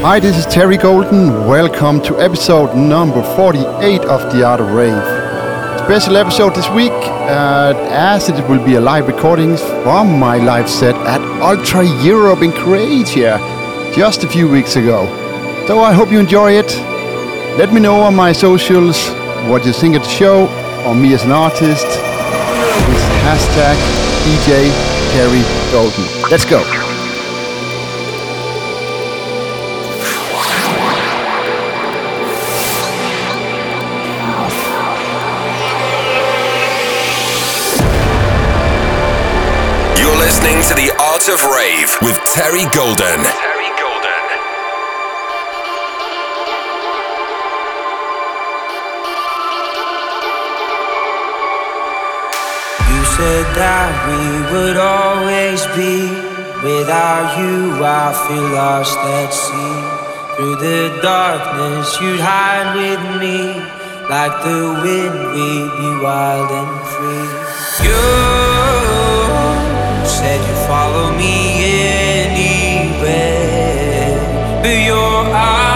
Hi, this is Terry Golden. Welcome to episode number 48 of The Art of Rave. Special episode this week, uh, as it will be a live recording from my live set at Ultra Europe in Croatia just a few weeks ago. So I hope you enjoy it. Let me know on my socials what you think of the show, or me as an artist. With hashtag DJ Terry Golden. Let's go. Listening to the Art of Rave with Terry Golden. Terry Golden. You said that we would always be. Without you, I feel lost at sea. Through the darkness, you'd hide with me. Like the wind, we'd be wild and free. You said you'd follow me anywhere. But your eyes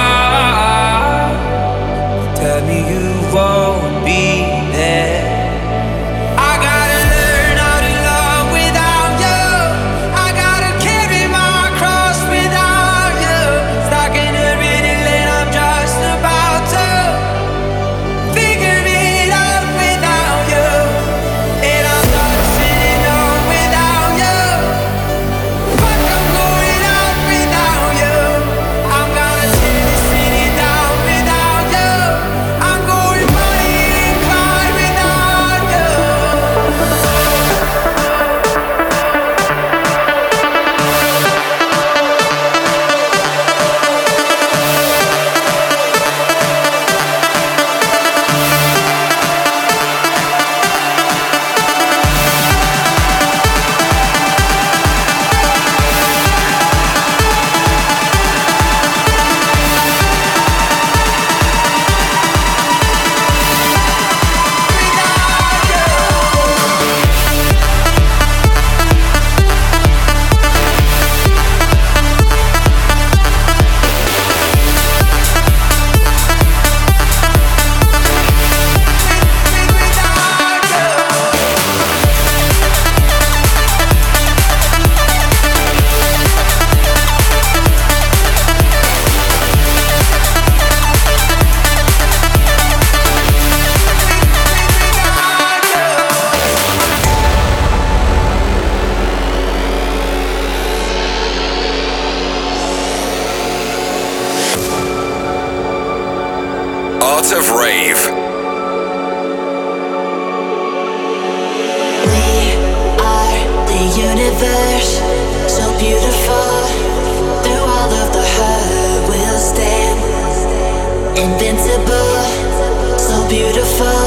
invincible, so beautiful.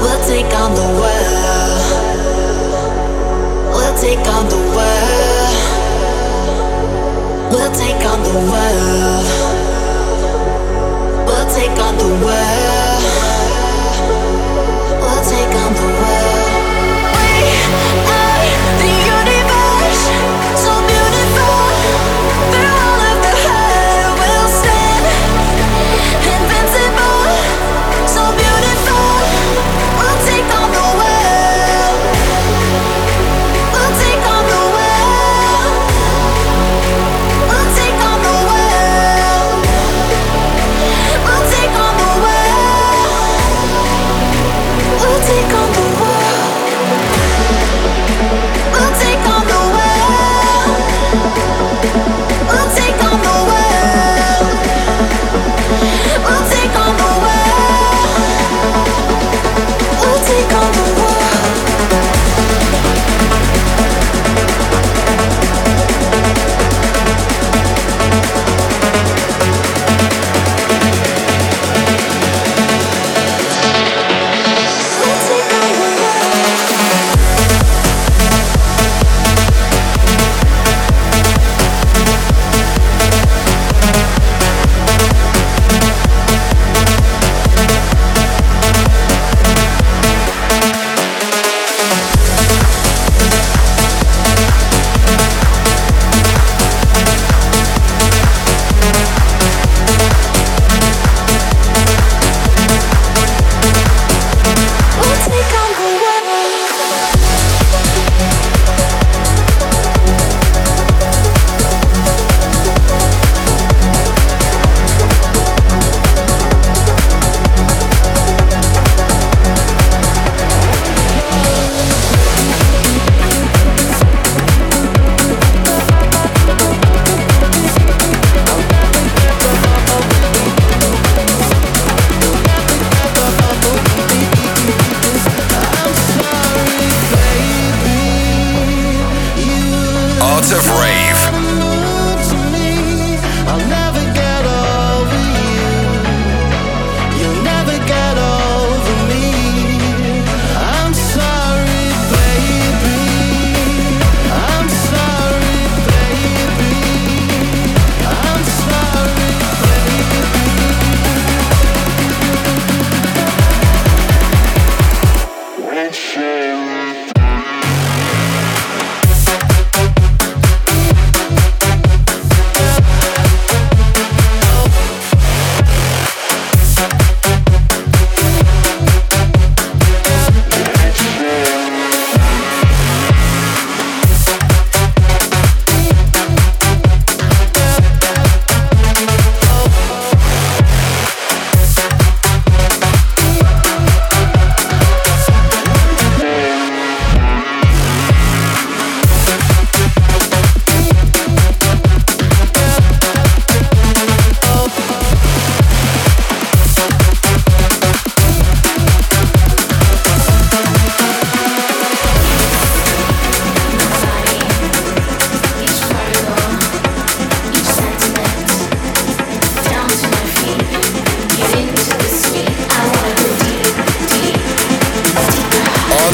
We'll take on the world. We'll take on the world. We'll take on the world. We'll take on the world.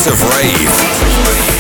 Of Rave.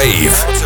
Rave.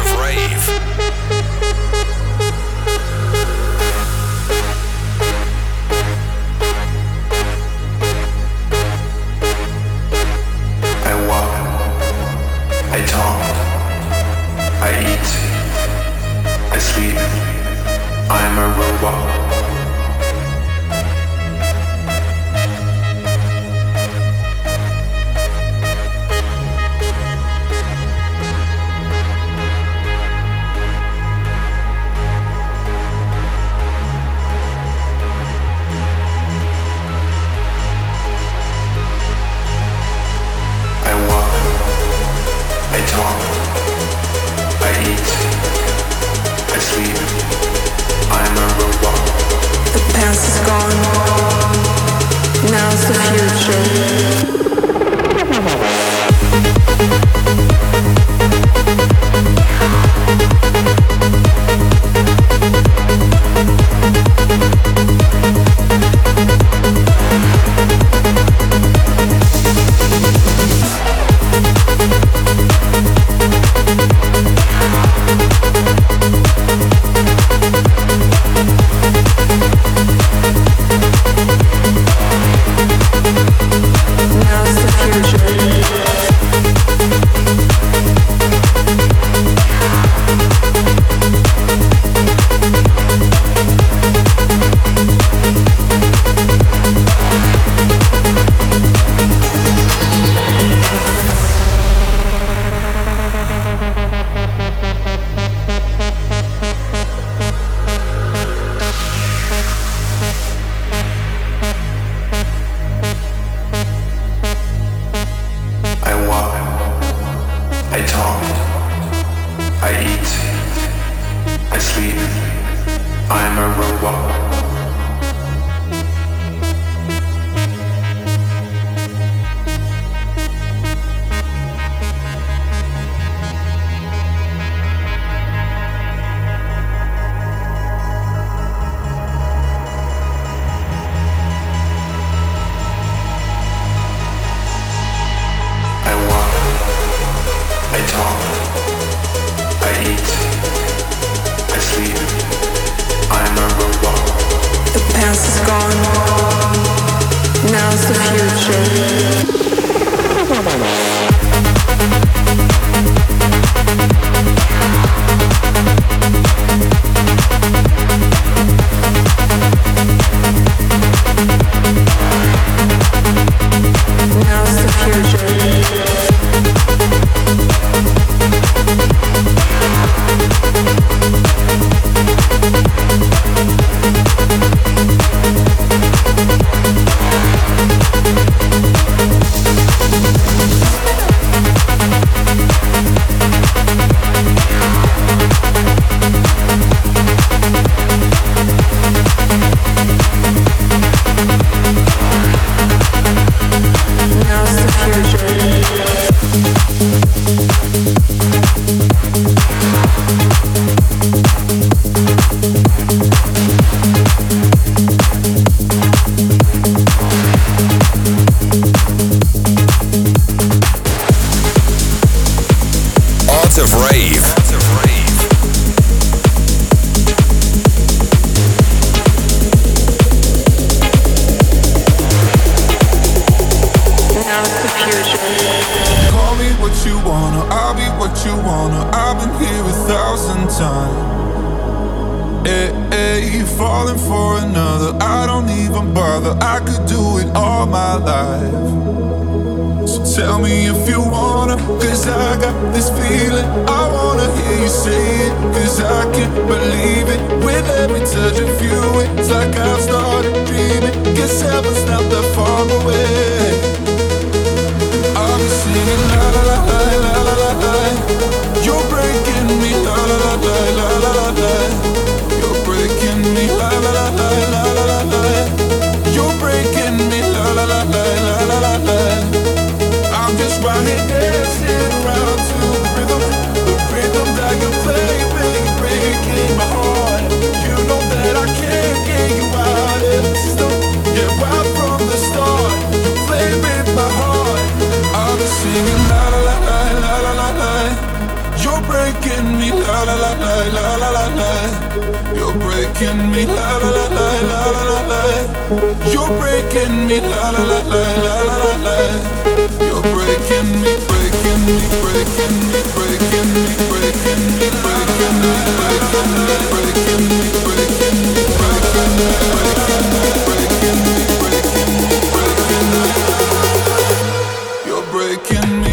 Breaking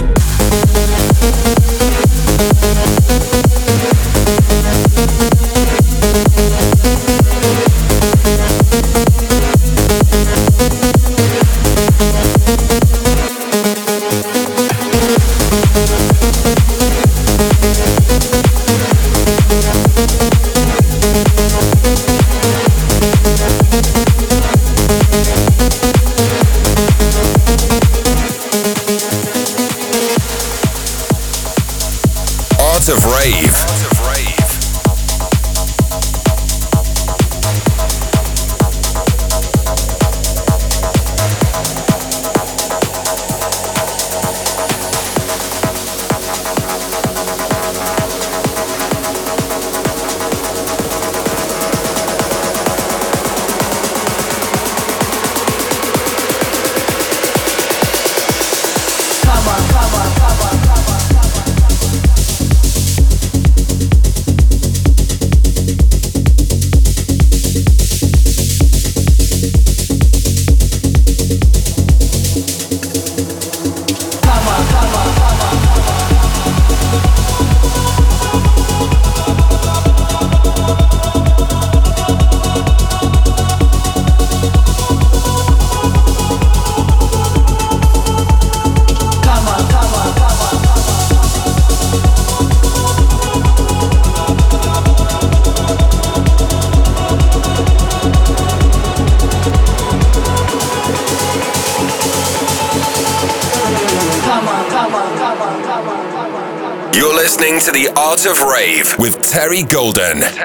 Terry Golden.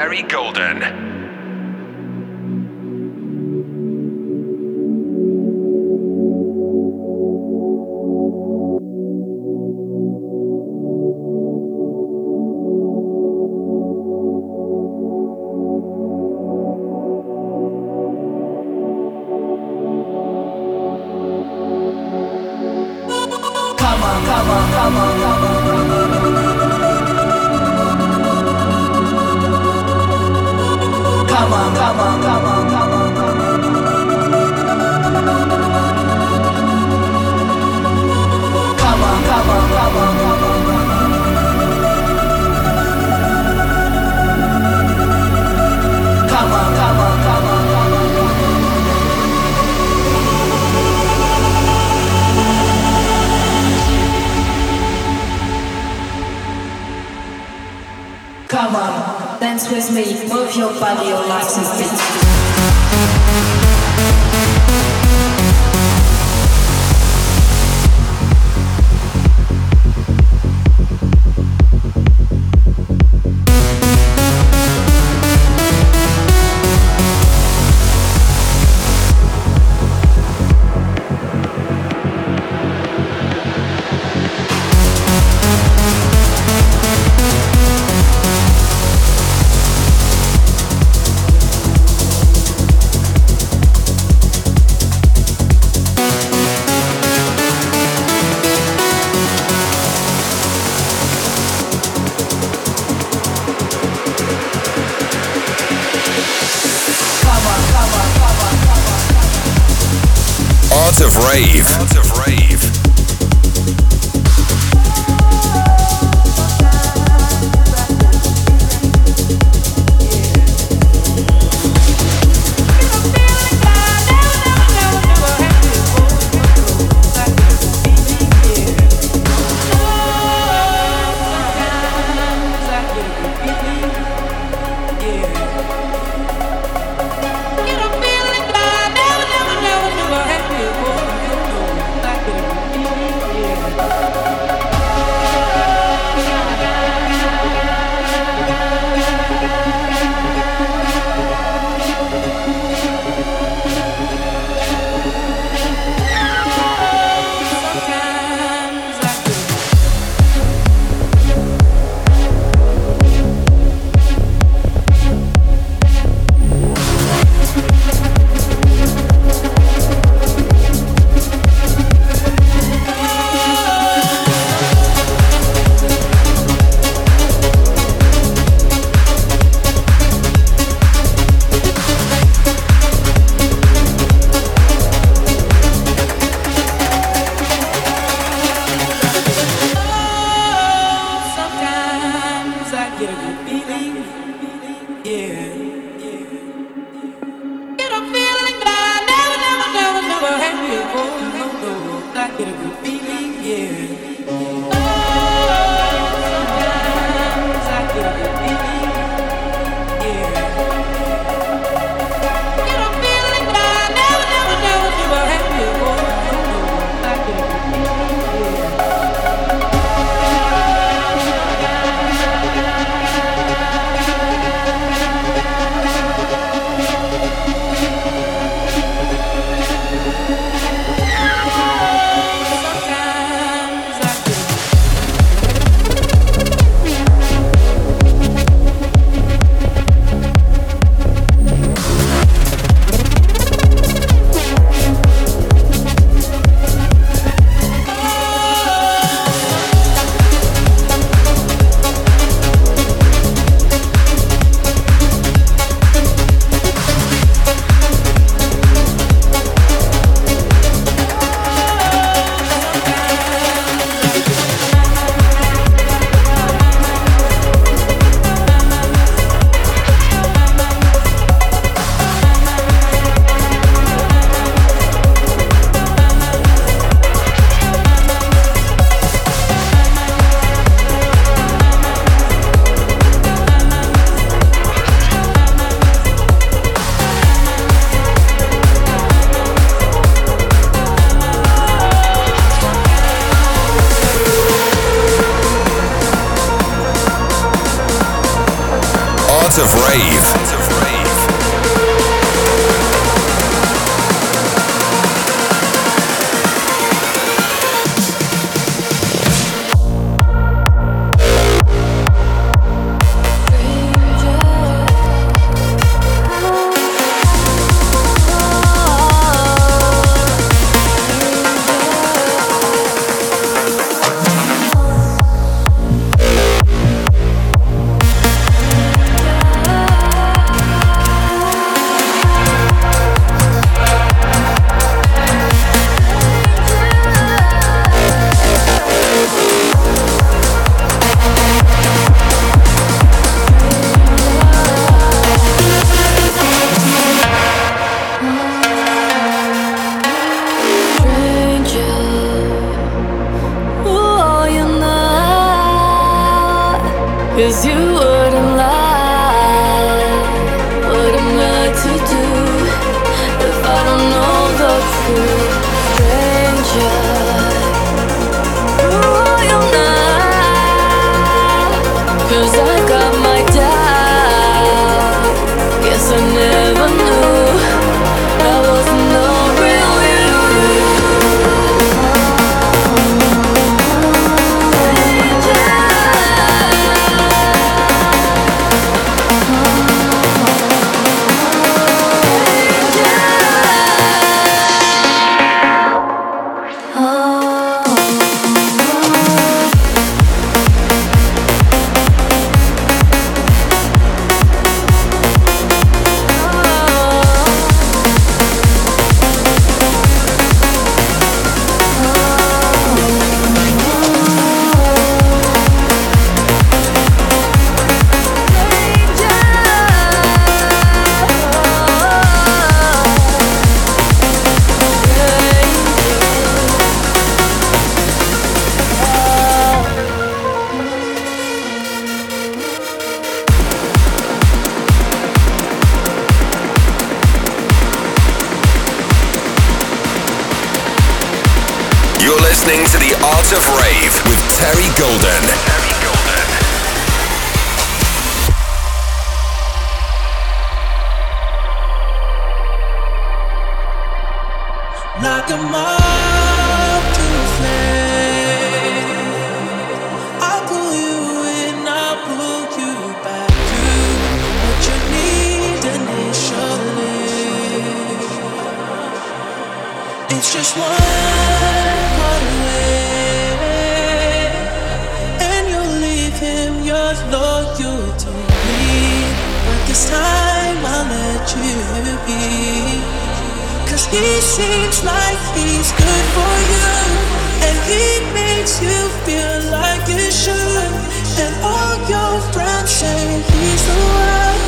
You to me. But this time I'll let you be. Cause he seems like he's good for you. And he makes you feel like you should. And all your friends say he's the one.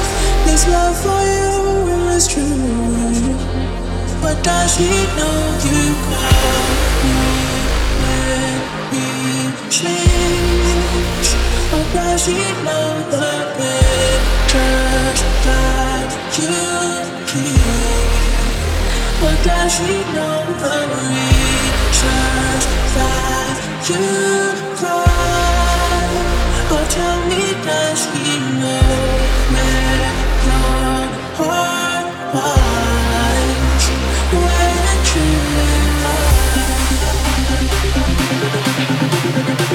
His love for you is true. But does he know you call me when he sleeps? Or does he know the pictures that you keep? Or does he know the reasons that you cry? Or tell me, does he know it truly lies?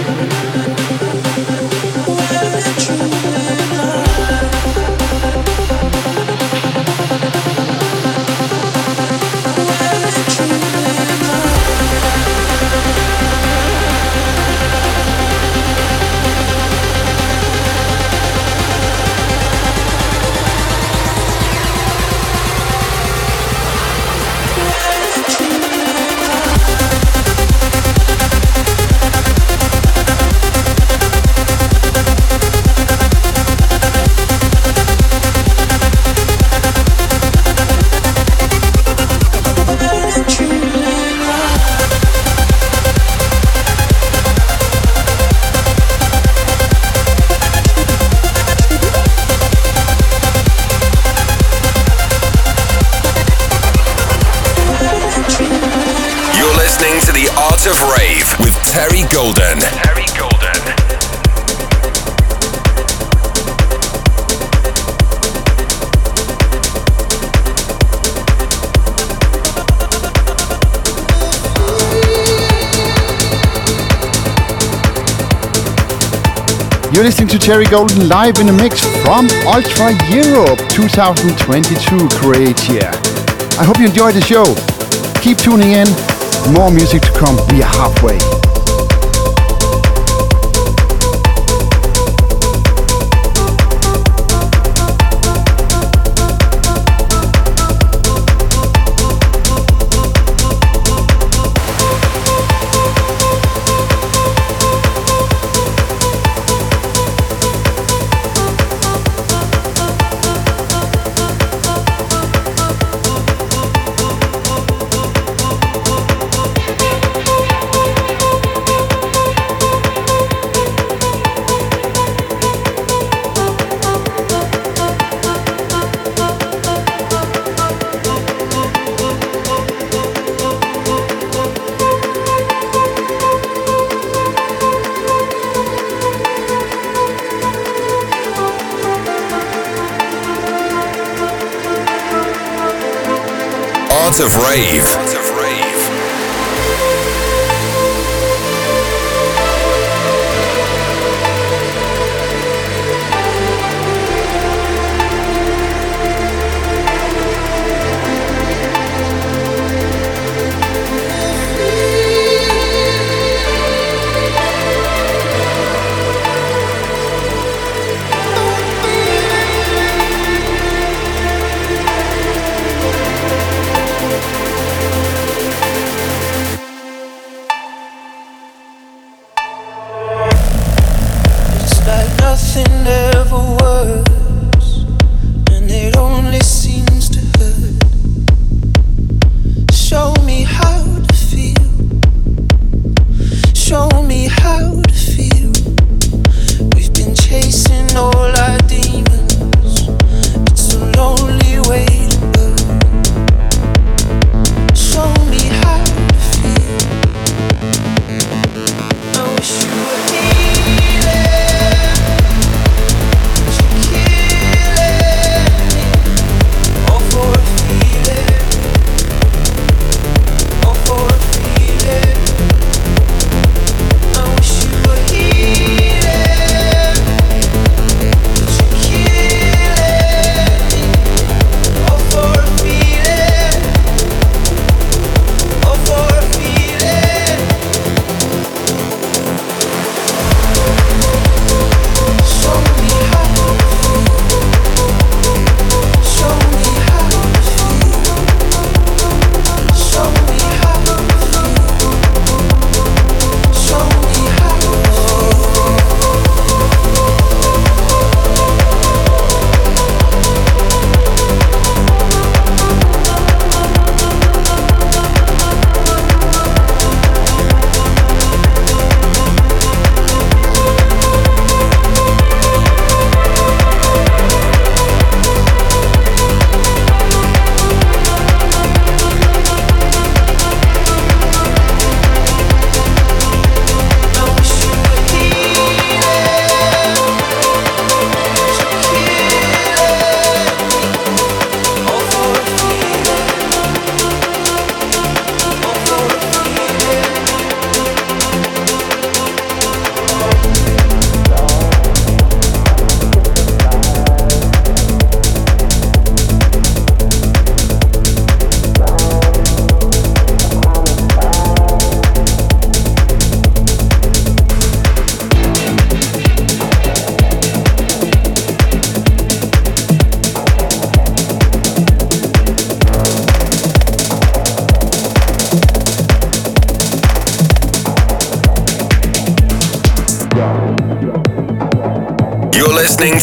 Terry Golden live in a mix from Ultra Europe 2022 Great year! I hope you enjoyed the show. Keep tuning in. More music to come. We are halfway. of rave.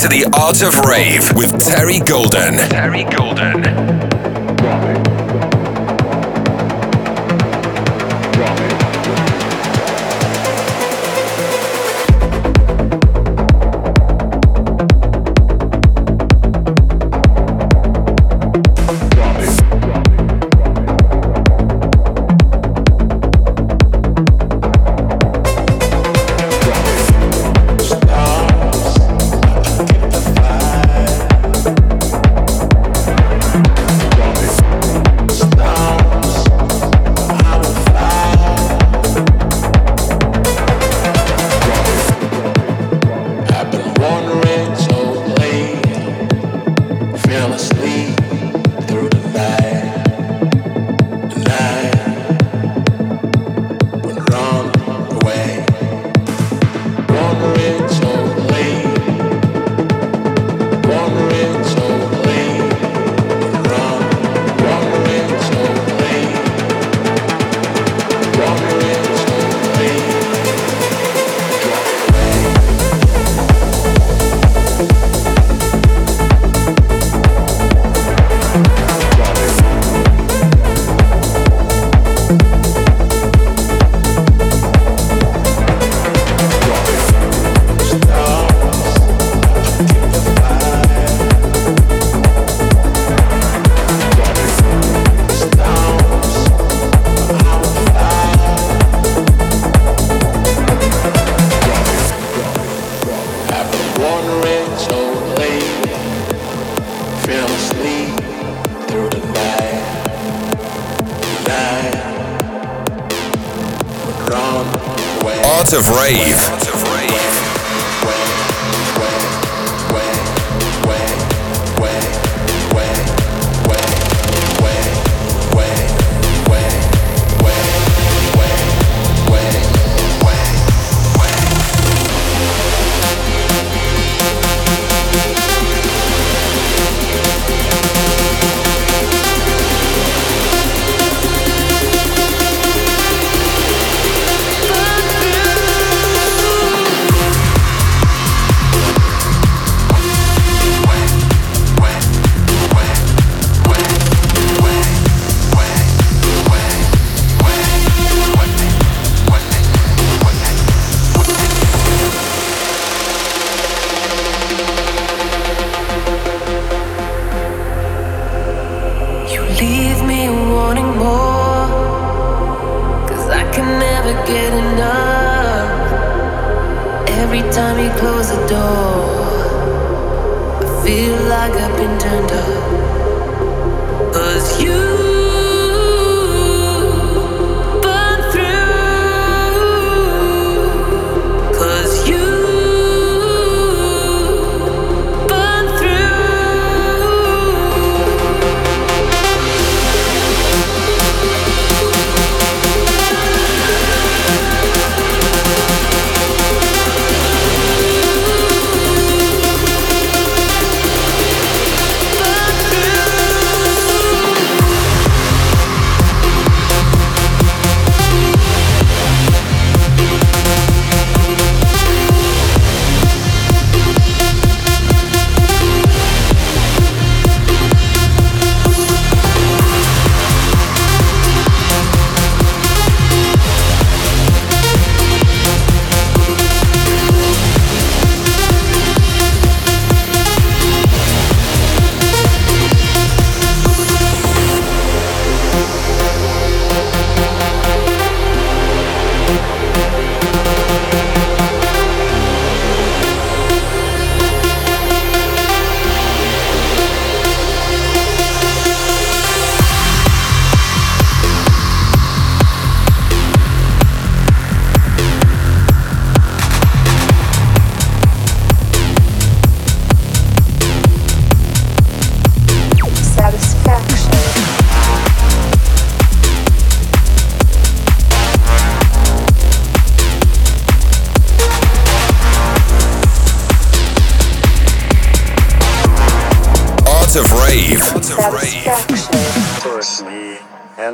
to the Art of Rave with Terry Golden. Terry Golden.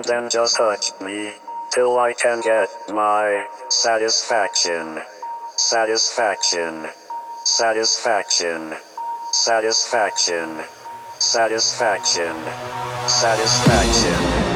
Then just touch me, till I can get my satisfaction. Satisfaction. Satisfaction. Satisfaction. Satisfaction. Satisfaction.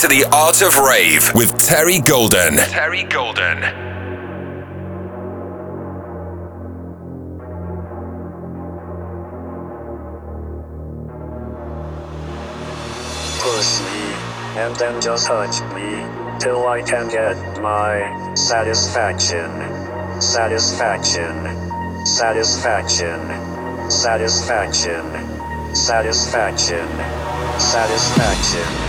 to The Art of Rave with Terry Golden. Terry Golden. Push me, and then just touch me, till I can get my satisfaction. Satisfaction. Satisfaction. Satisfaction. Satisfaction. Satisfaction. satisfaction.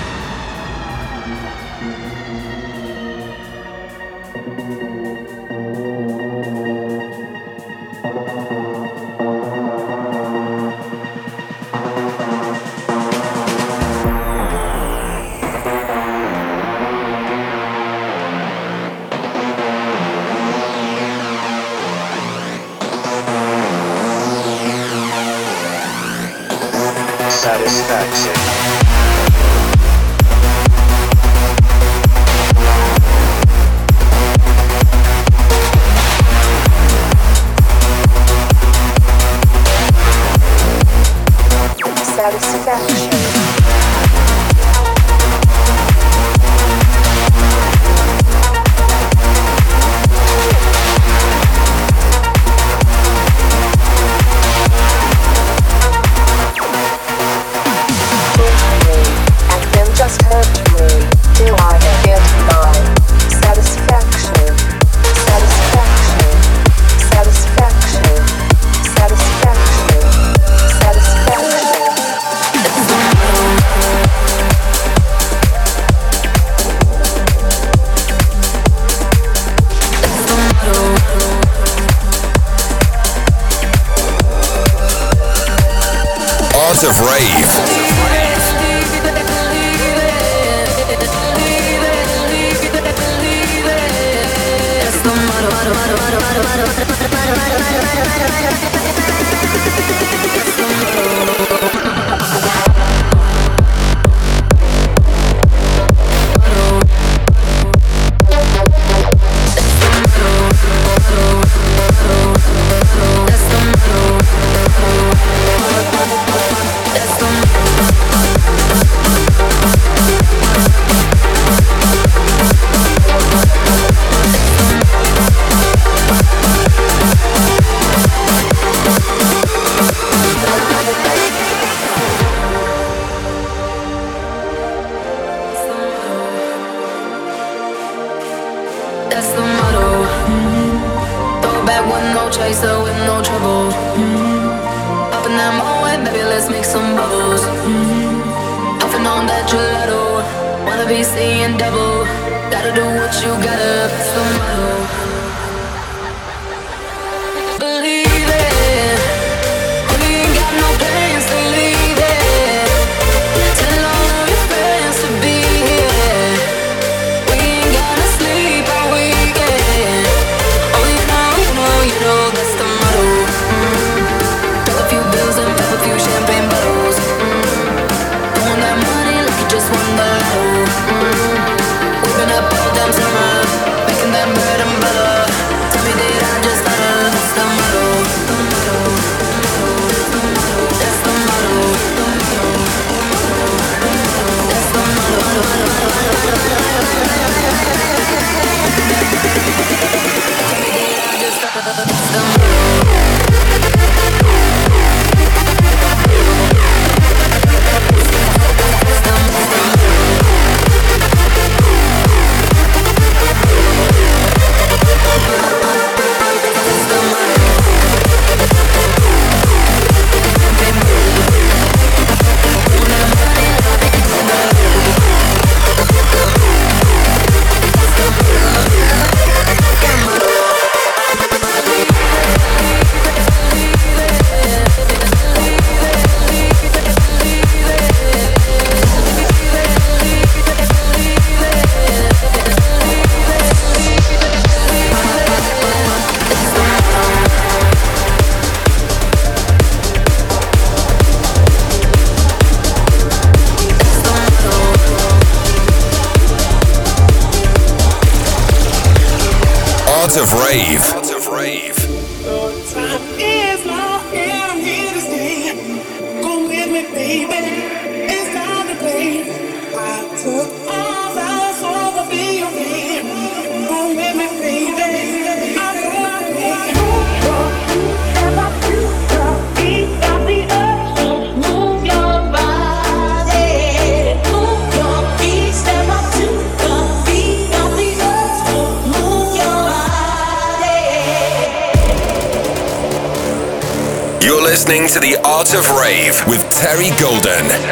Of Rave with Terry Golden.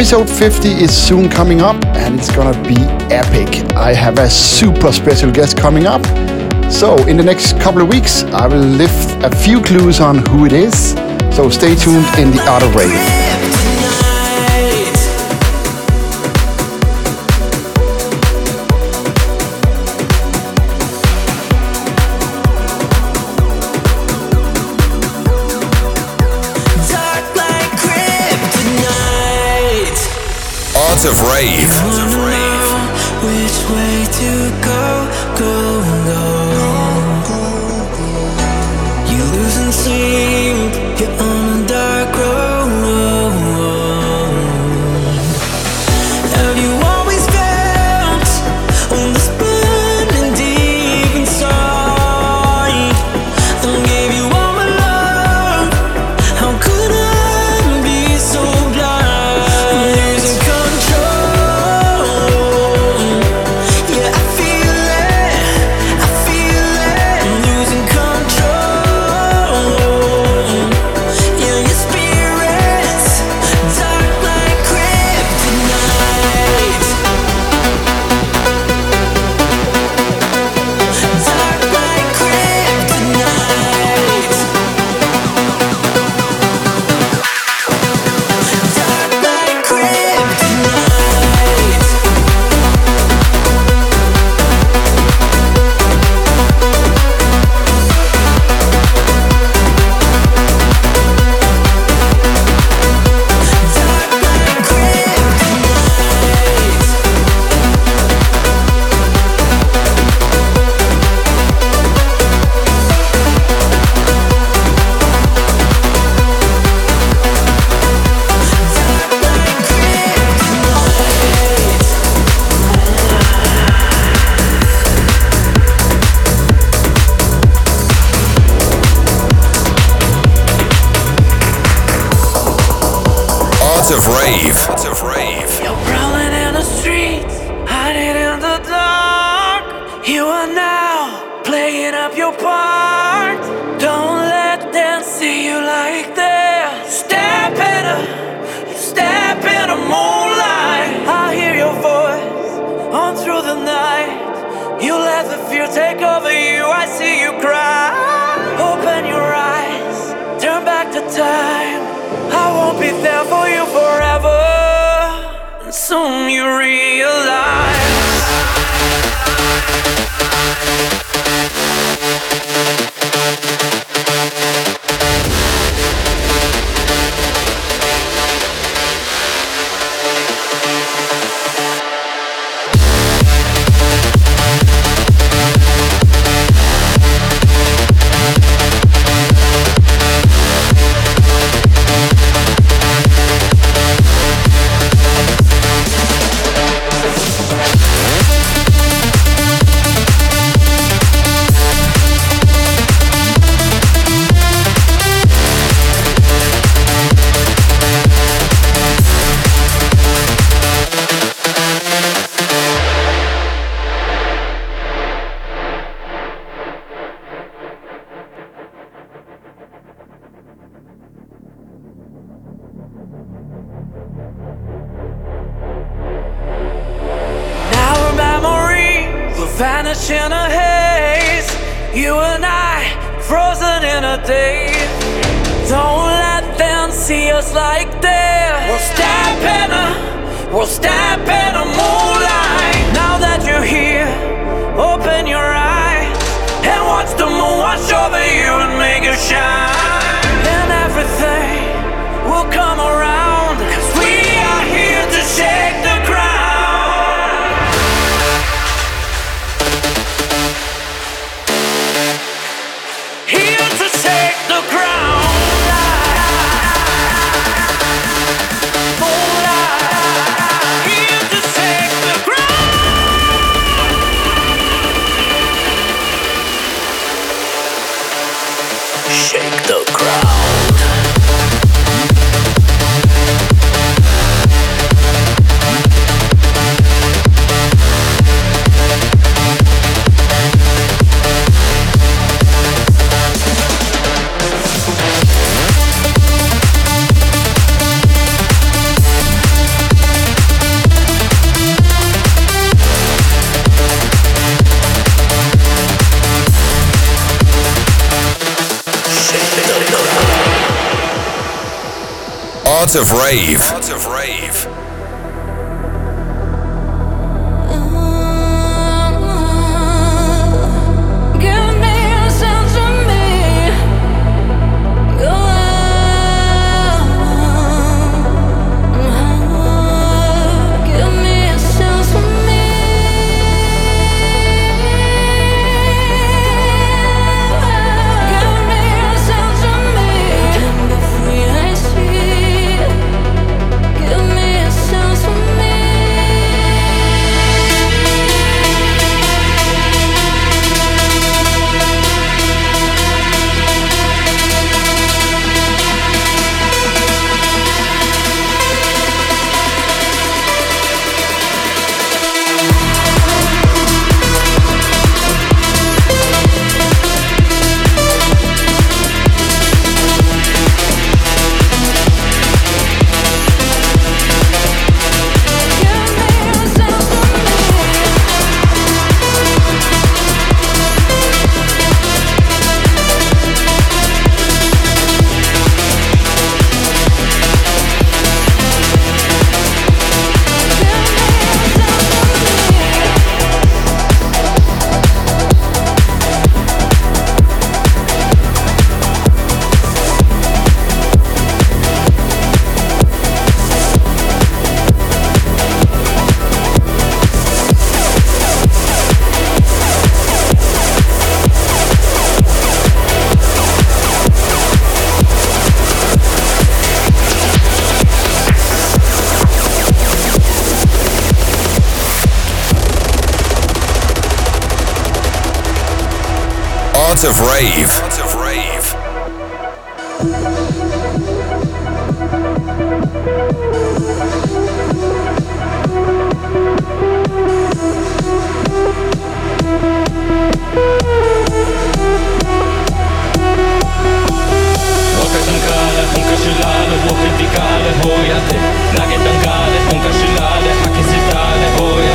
Episode 50 is soon coming up and it's gonna be epic. I have a super special guest coming up. So, in the next couple of weeks, I will lift a few clues on who it is. So, stay tuned in the Art of Radio. of rave. of rave. Walking the garden, hoiate. Nugget and garden, unca shilade, hakisitale, hoiate.